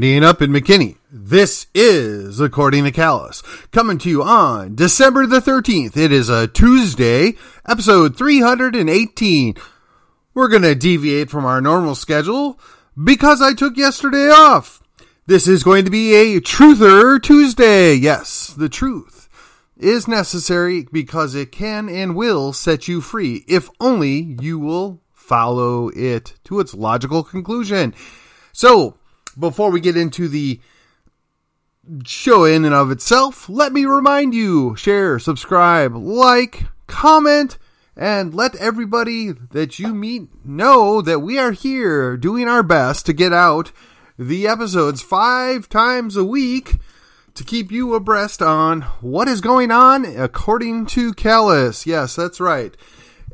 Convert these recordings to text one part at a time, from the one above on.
Standing up in McKinney. This is According to Callus, coming to you on December the 13th. It is a Tuesday, episode 318. We're going to deviate from our normal schedule because I took yesterday off. This is going to be a Truther Tuesday. Yes, the truth is necessary because it can and will set you free if only you will follow it to its logical conclusion. So, before we get into the show in and of itself, let me remind you share, subscribe, like, comment, and let everybody that you meet know that we are here doing our best to get out the episodes five times a week to keep you abreast on what is going on according to Callus. Yes, that's right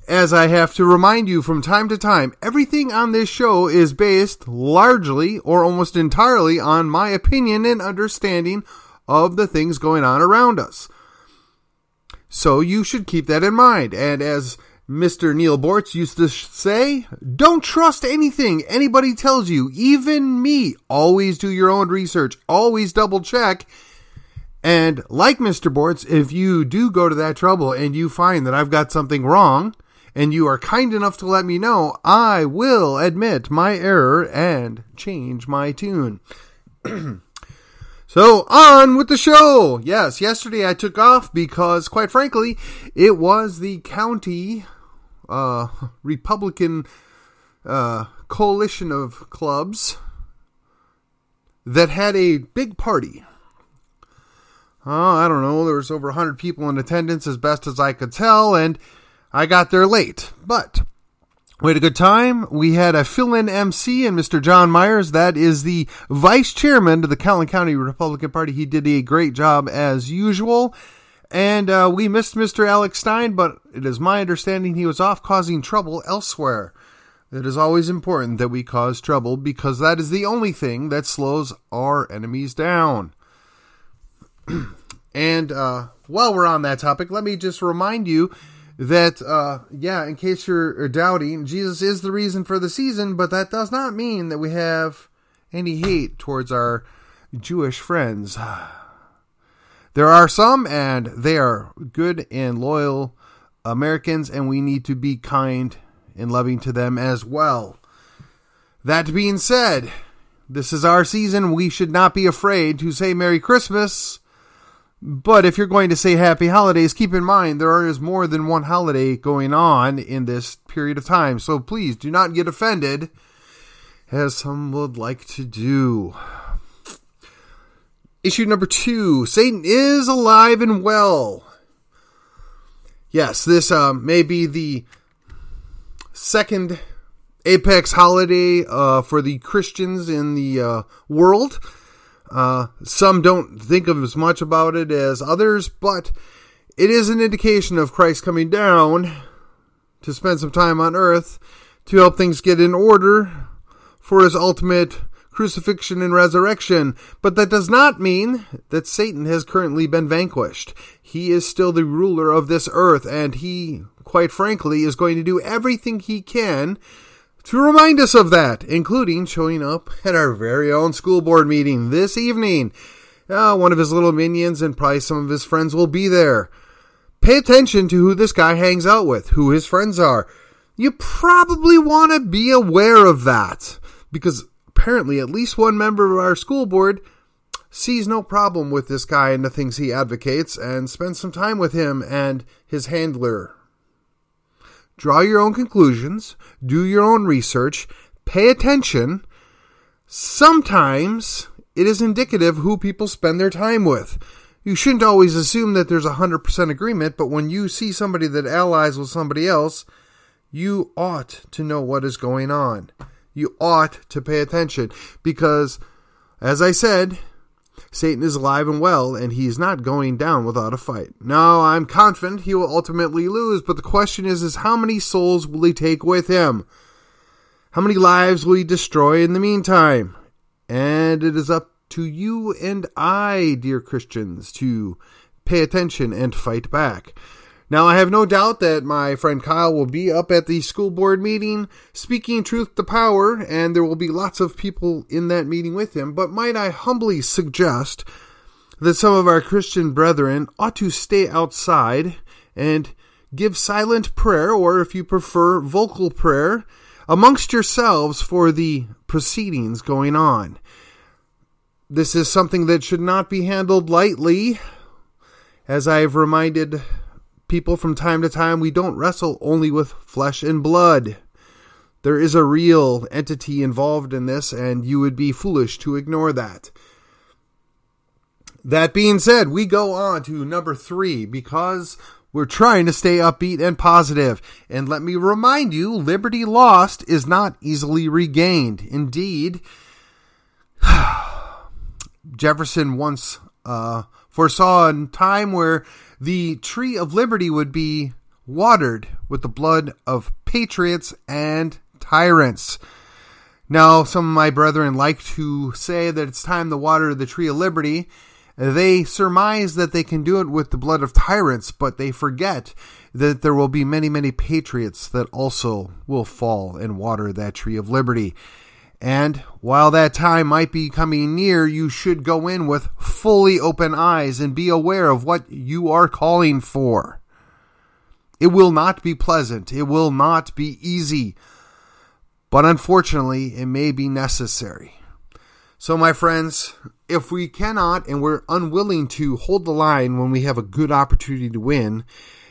as I have to remind you from time to time, everything on this show is based largely or almost entirely on my opinion and understanding of the things going on around us. So you should keep that in mind. And as Mr. Neal Boortz used to say, don't trust anything anybody tells you, even me. Always do your own research, always double check. And like Mr. Boortz, if you do go to that trouble and you find that I've got something wrong, and you are kind enough to let me know, I will admit my error and change my tune. so, on with the show. Yes, yesterday I took off because, quite frankly, it was the county uh, Republican uh, coalition of clubs that had a big party. Uh, I don't know, there was over 100 people in attendance as best as I could tell, and I got there late, but we had a good time. We had a fill-in MC and Mr. John Myers. That is the vice chairman of the Collin County Republican Party. He did a great job as usual. And uh, we missed Mr. Alex Stein, but it is my understanding he was off causing trouble elsewhere. It is always important that we cause trouble because that is the only thing that slows our enemies down. and uh, while we're on that topic, let me just remind you that uh, yeah, in case you're doubting, Jesus is the reason for the season, but that does not mean that we have any hate towards our Jewish friends. There are some, and they are good and loyal Americans, and we need to be kind and loving to them as well. That being said, this is our season. We should not be afraid to say Merry Christmas but if you're going to say happy holidays, keep in mind there is more than one holiday going on in this period of time. So please do not get offended, as some would like to do. Issue number two Satan is alive and well. Yes, this uh, may be the second apex holiday uh, for the Christians in the uh, world. Uh, some don't think of as much about it as others, but it is an indication of Christ coming down to spend some time on earth to help things get in order for his ultimate crucifixion and resurrection. But that does not mean that Satan has currently been vanquished. He is still the ruler of this earth, and he, quite frankly, is going to do everything he can to remind us of that, including showing up at our very own school board meeting this evening. Uh, one of his little minions and probably some of his friends will be there. Pay attention to who this guy hangs out with, who his friends are. You probably want to be aware of that because apparently at least one member of our school board sees no problem with this guy and the things he advocates and spends some time with him and his handler draw your own conclusions, do your own research, pay attention. Sometimes it is indicative who people spend their time with. You shouldn't always assume that there's a 100% agreement, but when you see somebody that allies with somebody else, you ought to know what is going on. You ought to pay attention because, as I said, Satan is alive and well, and he is not going down without a fight. Now, I'm confident he will ultimately lose, but the question is, is how many souls will he take with him? How many lives will he destroy in the meantime? And it is up to you and I, dear Christians, to pay attention and fight back. Now, I have no doubt that my friend Kyle will be up at the school board meeting speaking truth to power, and there will be lots of people in that meeting with him. But might I humbly suggest that some of our Christian brethren ought to stay outside and give silent prayer, or if you prefer, vocal prayer, amongst yourselves for the proceedings going on. This is something that should not be handled lightly. As I've reminded people from time to time, we don't wrestle only with flesh and blood. There is a real entity involved in this, and you would be foolish to ignore that. That being said, we go on to number three because we're trying to stay upbeat and positive. And let me remind you, liberty lost is not easily regained. Indeed, Jefferson once uh, foresaw a time where the tree of liberty would be watered with the blood of patriots and tyrants. Now, some of my brethren like to say that it's time to water the tree of liberty. They surmise that they can do it with the blood of tyrants, but they forget that there will be many, many patriots that also will fall and water that tree of liberty. And while that time might be coming near, you should go in with fully open eyes and be aware of what you are calling for. It will not be pleasant. It will not be easy. But unfortunately, it may be necessary. So, my friends, if we cannot and we're unwilling to hold the line when we have a good opportunity to win,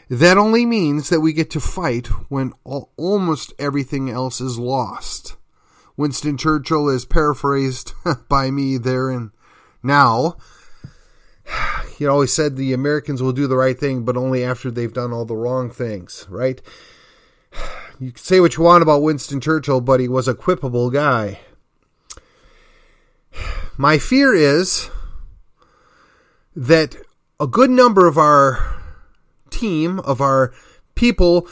that only means that we get to fight when almost everything else is lost. Winston Churchill is paraphrased by me there and now. He always said the Americans will do the right thing, but only after they've done all the wrong things, right? You can say what you want about Winston Churchill, but he was a quippable guy. My fear is that a good number of our team, of our people,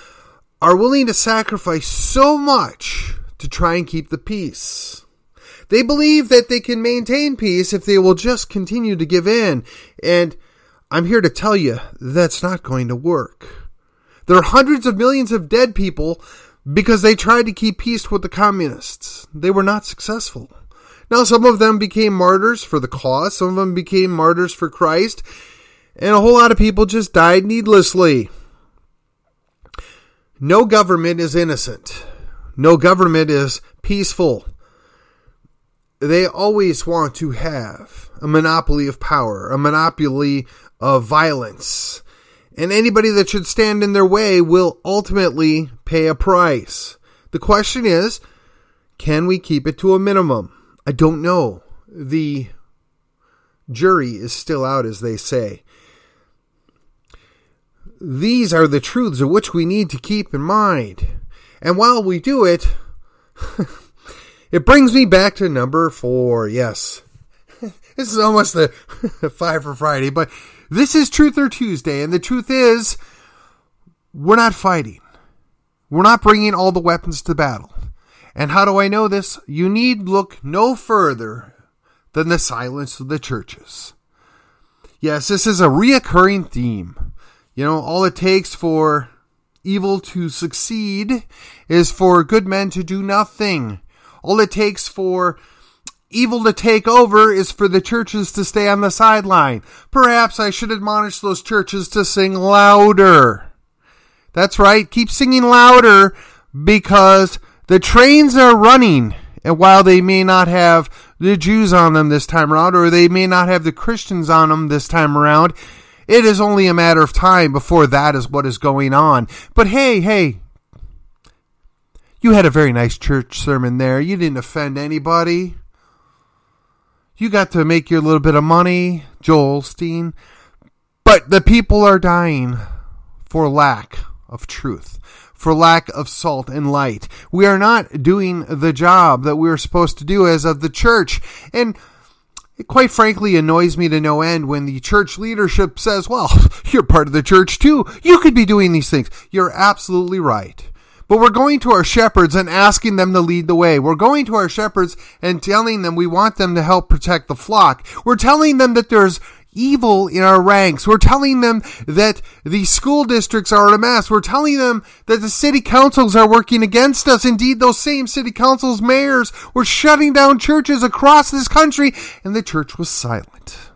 are willing to sacrifice so much to try and keep the peace. They believe that they can maintain peace if they will just continue to give in. And I'm here to tell you that's not going to work. There are hundreds of millions of dead people because they tried to keep peace with the communists. They were not successful. Now, some of them became martyrs for the cause, some of them became martyrs for Christ, and a whole lot of people just died needlessly. No government is innocent. No government is peaceful. They always want to have a monopoly of power, a monopoly of violence. And anybody that should stand in their way will ultimately pay a price. The question is can we keep it to a minimum? I don't know. The jury is still out, as they say. These are the truths of which we need to keep in mind. And while we do it, it brings me back to number four. Yes. this is almost the five for Friday, but this is Truth or Tuesday. And the truth is, we're not fighting. We're not bringing all the weapons to battle. And how do I know this? You need look no further than the silence of the churches. Yes, this is a reoccurring theme. You know, all it takes for evil to succeed is for good men to do nothing. All it takes for evil to take over is for the churches to stay on the sideline. Perhaps I should admonish those churches to sing louder. That's right, keep singing louder because the trains are running. And while they may not have the Jews on them this time around, or they may not have the Christians on them this time around, it is only a matter of time before that is what is going on. But hey, hey, you had a very nice church sermon there. You didn't offend anybody. You got to make your little bit of money, Joel Osteen. But the people are dying for lack of truth, for lack of salt and light. We are not doing the job that we are supposed to do as of the church. And it quite frankly annoys me to no end when the church leadership says, well, you're part of the church too. You could be doing these things. You're absolutely right. But we're going to our shepherds and asking them to lead the way. We're going to our shepherds and telling them we want them to help protect the flock. We're telling them that there's evil in our ranks. We're telling them that the school districts are a mess. We're telling them that the city councils are working against us. Indeed, those same city councils, mayors were shutting down churches across this country, and the church was silent.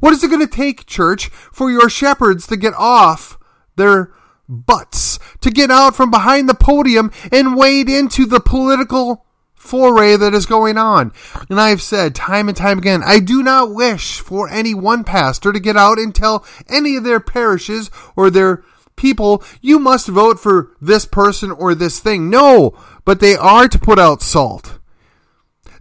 What is it going to take, church, for your shepherds to get off their butts, to get out from behind the podium and wade into the political foray that is going on. And I've said time and time again, I do not wish for any one pastor to get out and tell any of their parishes or their people, you must vote for this person or this thing. No, but they are to put out salt.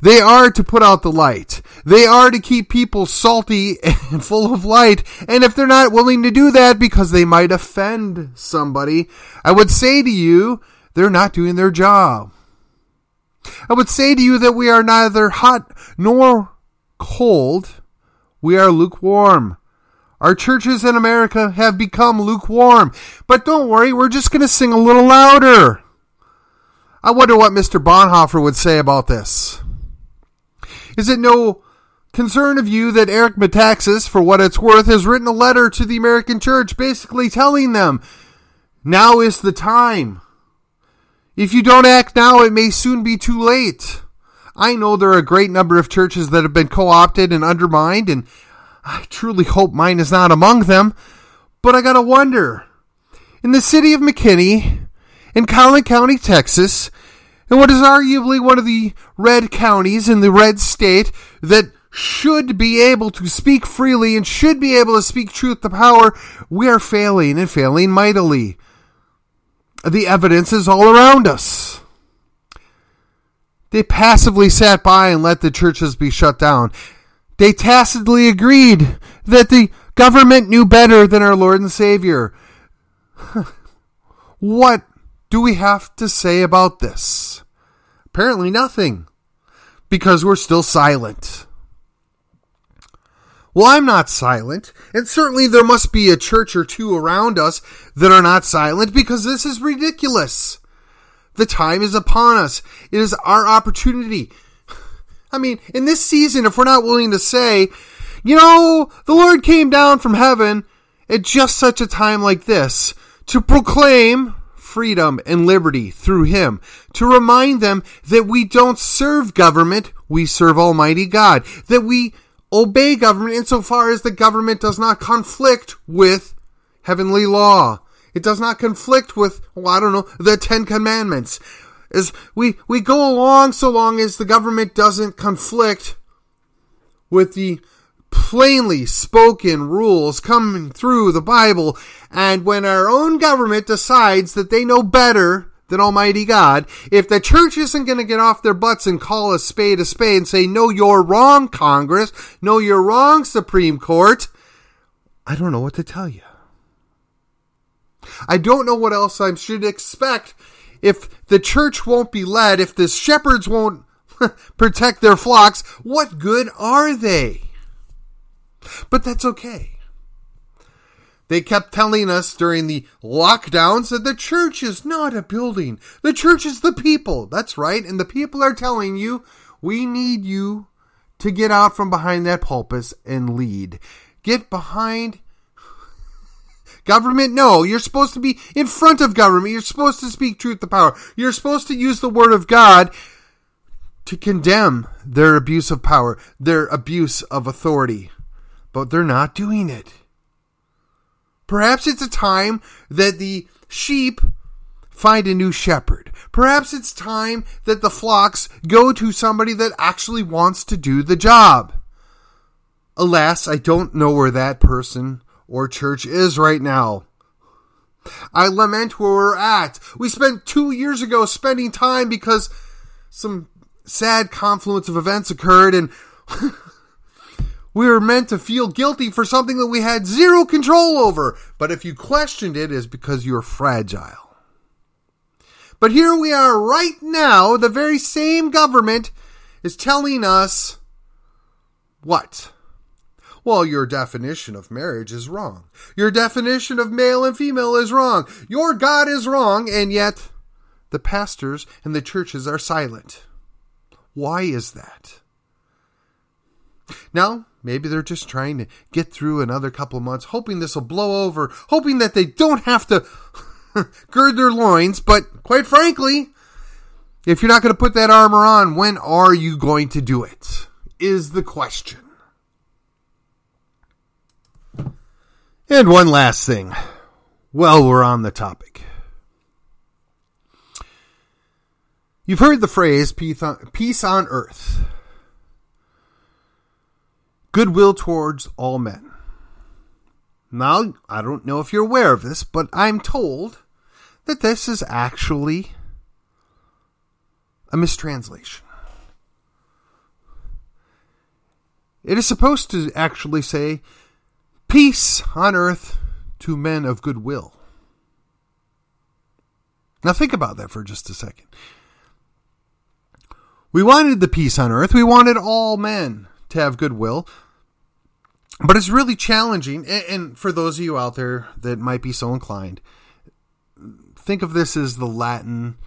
They are to put out the light. They are to keep people salty and full of light. And if they're not willing to do that because they might offend somebody, I would say to you, they're not doing their job. I would say to you that we are neither hot nor cold. We are lukewarm. Our churches in America have become lukewarm. But don't worry, we're just going to sing a little louder. I wonder what Mr. Bonhoeffer would say about this. Is it no concern of you that Eric Metaxas, for what it's worth, has written a letter to the American church basically telling them now is the time. If you don't act now, it may soon be too late. I know there are a great number of churches that have been co opted and undermined, and I truly hope mine is not among them. But I gotta wonder in the city of McKinney, in Collin County, Texas, in what is arguably one of the red counties in the red state that should be able to speak freely and should be able to speak truth to power, we are failing and failing mightily. The evidence is all around us. They passively sat by and let the churches be shut down. They tacitly agreed that the government knew better than our Lord and Savior. what do we have to say about this? Apparently, nothing, because we're still silent. Well, I'm not silent, and certainly there must be a church or two around us that are not silent because this is ridiculous. The time is upon us. It is our opportunity. I mean, in this season, if we're not willing to say, you know, the Lord came down from heaven at just such a time like this to proclaim freedom and liberty through Him, to remind them that we don't serve government, we serve Almighty God, that we obey government insofar as the government does not conflict with heavenly law. It does not conflict with, well, I don't know, the Ten Commandments. As we, we go along so long as the government doesn't conflict with the plainly spoken rules coming through the Bible, and when our own government decides that they know better than Almighty God. If the church isn't going to get off their butts and call a spade a spade and say, no, you're wrong, Congress, no, you're wrong, Supreme Court, I don't know what to tell you. I don't know what else I should expect if the church won't be led, if the shepherds won't protect their flocks, what good are they? But that's okay. They kept telling us during the lockdowns that the church is not a building. The church is the people. That's right. And the people are telling you, we need you to get out from behind that pulpit and lead. Get behind government. No, you're supposed to be in front of government. You're supposed to speak truth to power. You're supposed to use the word of God to condemn their abuse of power, their abuse of authority. But they're not doing it. Perhaps it's a time that the sheep find a new shepherd. Perhaps it's time that the flocks go to somebody that actually wants to do the job. Alas, I don't know where that person or church is right now. I lament where we're at. We spent two years ago spending time because some sad confluence of events occurred and We were meant to feel guilty for something that we had zero control over. But if you questioned it, it's because you're fragile. But here we are right now, the very same government is telling us what? Well, your definition of marriage is wrong. Your definition of male and female is wrong. Your God is wrong, and yet the pastors and the churches are silent. Why is that? Now, maybe they're just trying to get through another couple of months, hoping this will blow over, hoping that they don't have to gird their loins. But quite frankly, if you're not going to put that armor on, when are you going to do it? Is the question. And one last thing. Well, we're on the topic. You've heard the phrase peace on, peace on earth, goodwill towards all men. Now, I don't know if you're aware of this, but I'm told that this is actually a mistranslation. It is supposed to actually say, Peace on earth to men of goodwill. Now, think about that for just a second. We wanted the peace on earth, we wanted all men to have goodwill. But it's really challenging, and for those of you out there that might be so inclined, think of this as the Latin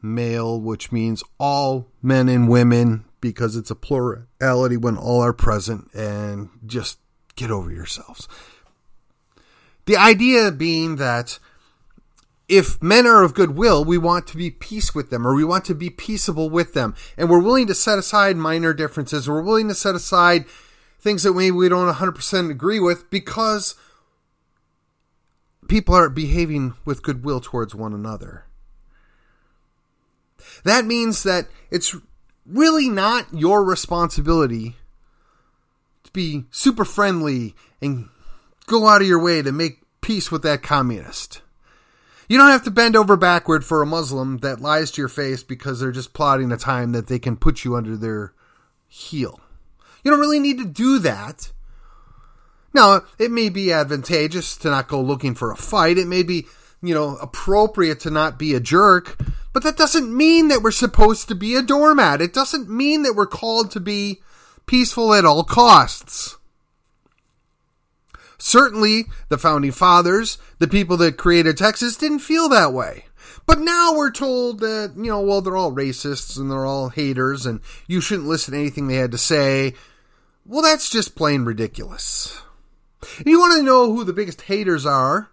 male, which means all men and women because it's a plurality when all are present, and just get over yourselves. The idea being that if men are of goodwill, we want to be peace with them or we want to be peaceable with them. And we're willing to set aside minor differences. Or we're willing to set aside things that maybe we don't 100% agree with because people are behaving with goodwill towards one another. That means that it's really not your responsibility to be super friendly and go out of your way to make peace with that communist. You don't have to bend over backward for a Muslim that lies to your face because they're just plotting a time that they can put you under their heel. You don't really need to do that. Now, it may be advantageous to not go looking for a fight. It may be, you know, appropriate to not be a jerk, but that doesn't mean that we're supposed to be a doormat. It doesn't mean that we're called to be peaceful at all costs. Certainly, the founding fathers, the people that created Texas, didn't feel that way. But now we're told that, you know, well, they're all racists and they're all haters and you shouldn't listen to anything they had to say. Well, that's just plain ridiculous. If you want to know who the biggest haters are,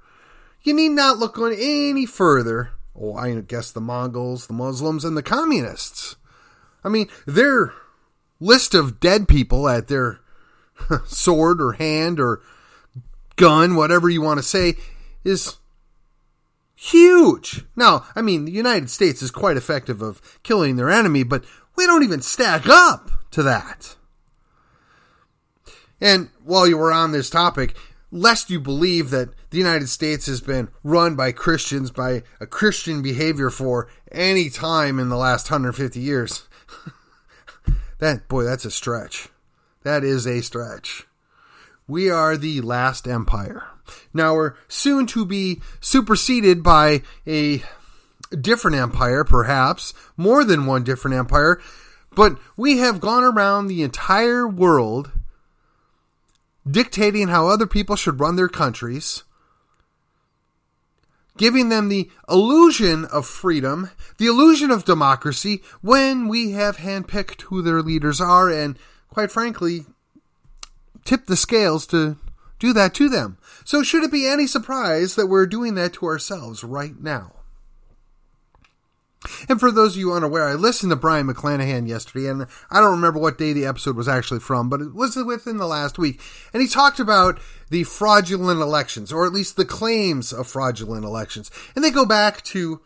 you need not look on any further. Oh, I guess the Mongols, the Muslims, and the communists. I mean, their list of dead people at their sword or hand or gun, whatever you want to say, is huge. Now, I mean, the United States is quite effective of killing their enemy, but we don't even stack up to that. And while you were on this topic, lest you believe that the United States has been run by Christians by a Christian behavior for any time in the last 150 years. that boy, that's a stretch. That is a stretch. We are the last empire. Now we're soon to be superseded by a different empire, perhaps more than one different empire, but we have gone around the entire world dictating how other people should run their countries, giving them the illusion of freedom, the illusion of democracy, when we have handpicked who their leaders are, and quite frankly, tipped the scales to do that to them. So, should it be any surprise that we're doing that to ourselves right now? And for those of you unaware, I listened to Brion McClanahan yesterday, and I don't remember what day the episode was actually from, but it was within the last week. And he talked about the fraudulent elections, or at least the claims of fraudulent elections. And they go back to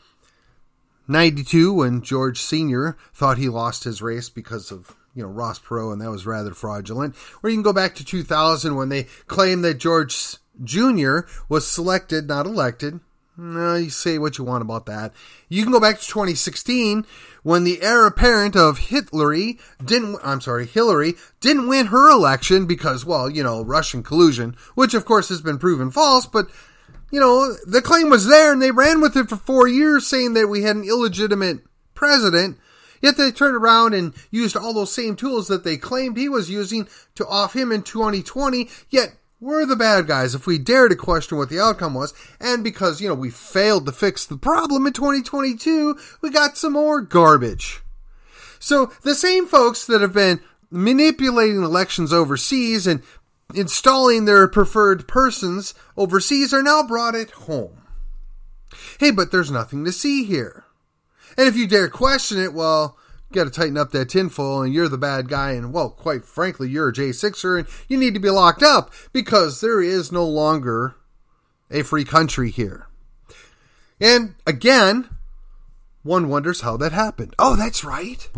92 when George Sr. thought he lost his race because of you know Ross Perot, and that was rather fraudulent. Or you can go back to 2000 when they claimed that George Jr. was selected, not elected, you say what you want about that. You can go back to 2016 when the heir apparent of Hillary didn't, I'm sorry, Hillary didn't win her election because, well, you know, Russian collusion, which of course has been proven false, but, you know, the claim was there and they ran with it for four years saying that we had an illegitimate president. Yet they turned around and used all those same tools that they claimed he was using to off him in 2020. Yet we're the bad guys if we dare to question what the outcome was. And because, you know, we failed to fix the problem in 2022, we got some more garbage. So the same folks that have been manipulating elections overseas and installing their preferred persons overseas are now brought at home. Hey, but there's nothing to see here. And if you dare question it, well, got to tighten up that tinfoil and you're the bad guy and well, quite frankly, you're a J6er and you need to be locked up because there is no longer a free country here. And again, one wonders how that happened. Oh, that's right.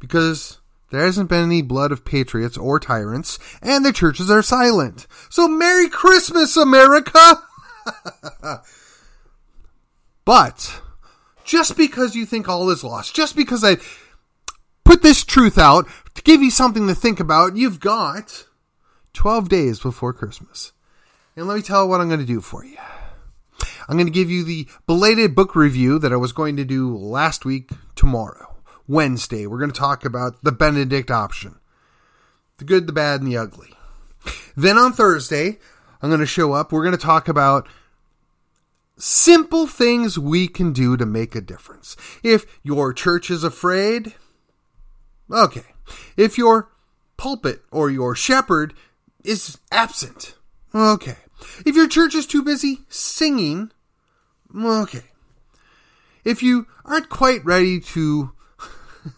Because there hasn't been any blood of patriots or tyrants, and the churches are silent. So Merry Christmas, America! but, just because you think all is lost, just because I put this truth out to give you something to think about, you've got 12 days before Christmas. And let me tell you what I'm going to do for you. I'm going to give you the belated book review that I was going to do last week tomorrow. Wednesday, we're going to talk about the Benedict option the good, the bad, and the ugly. Then on Thursday, I'm going to show up. We're going to talk about simple things we can do to make a difference. If your church is afraid, okay. If your pulpit or your shepherd is absent, okay. If your church is too busy singing, okay. If you aren't quite ready to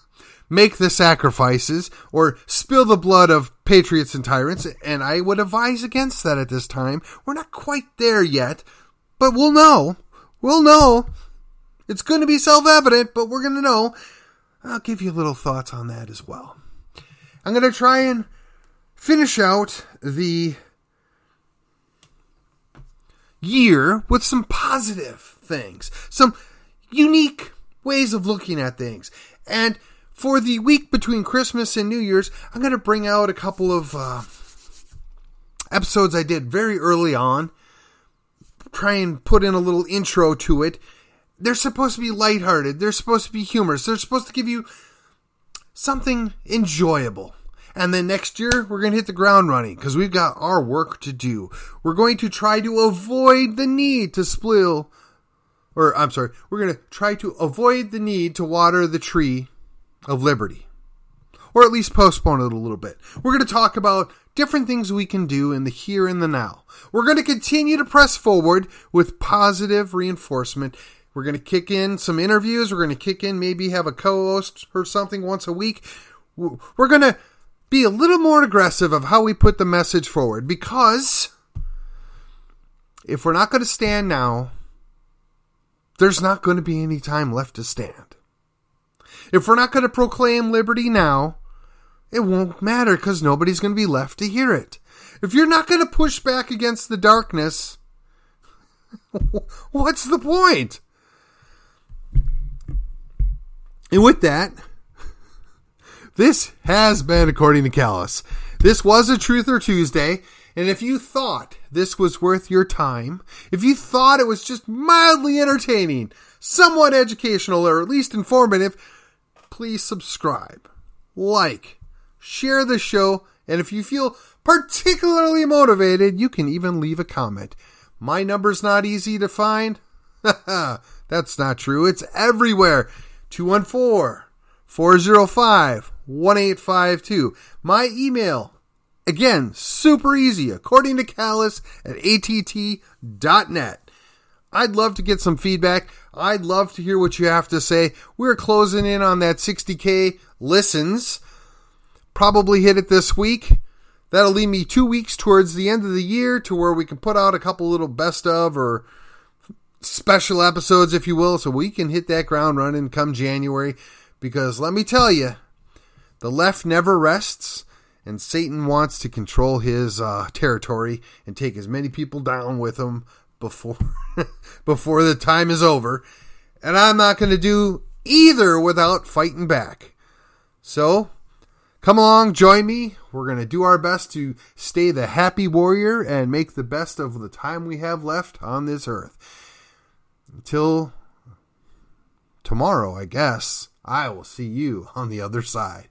make the sacrifices or spill the blood of patriots and tyrants, and I would advise against that at this time. We're not quite there yet, but we'll know. We'll know. It's going to be self evident, but we're going to know. I'll give you little thoughts on that as well. I'm going to try and finish out the year with some positive things, some unique ways of looking at things. And for the week between Christmas and New Year's, I'm going to bring out a couple of uh, episodes I did very early on. Try and put in a little intro to it. They're supposed to be lighthearted. They're supposed to be humorous. They're supposed to give you something enjoyable. And then next year, we're going to hit the ground running because we've got our work to do. We're going to try to avoid the need to spill, or I'm sorry, we're going to try to avoid the need to water the tree of liberty, or at least postpone it a little bit. We're going to talk about different things we can do in the here and the now. We're going to continue to press forward with positive reinforcement. We're going to kick in some interviews. We're going to kick in maybe have a co host or something once a week. We're going to be a little more aggressive of how we put the message forward because if we're not going to stand now, there's not going to be any time left to stand. If we're not going to proclaim liberty now, it won't matter because nobody's going to be left to hear it. If you're not going to push back against the darkness, what's the point? And with that, this has been According to Callus. This was a Truth or Tuesday, and if you thought this was worth your time, if you thought it was just mildly entertaining, somewhat educational, or at least informative, please subscribe, like, share the show, and if you feel particularly motivated, you can even leave a comment. My number's not easy to find. That's not true. It's everywhere. 214 405 1852. My email, again, super easy, according to Callus at att.net. I'd love to get some feedback. I'd love to hear what you have to say. We're closing in on that 60K listens. Probably hit it this week. That'll leave me two weeks towards the end of the year to where we can put out a couple little best of or special episodes, if you will, so we can hit that ground running come January. Because let me tell you, the left never rests, and Satan wants to control his uh, territory and take as many people down with him before before the time is over. And I'm not going to do either without fighting back. So, come along, join me. We're going to do our best to stay the happy warrior and make the best of the time we have left on this earth. Until tomorrow, I guess, I will see you on the other side.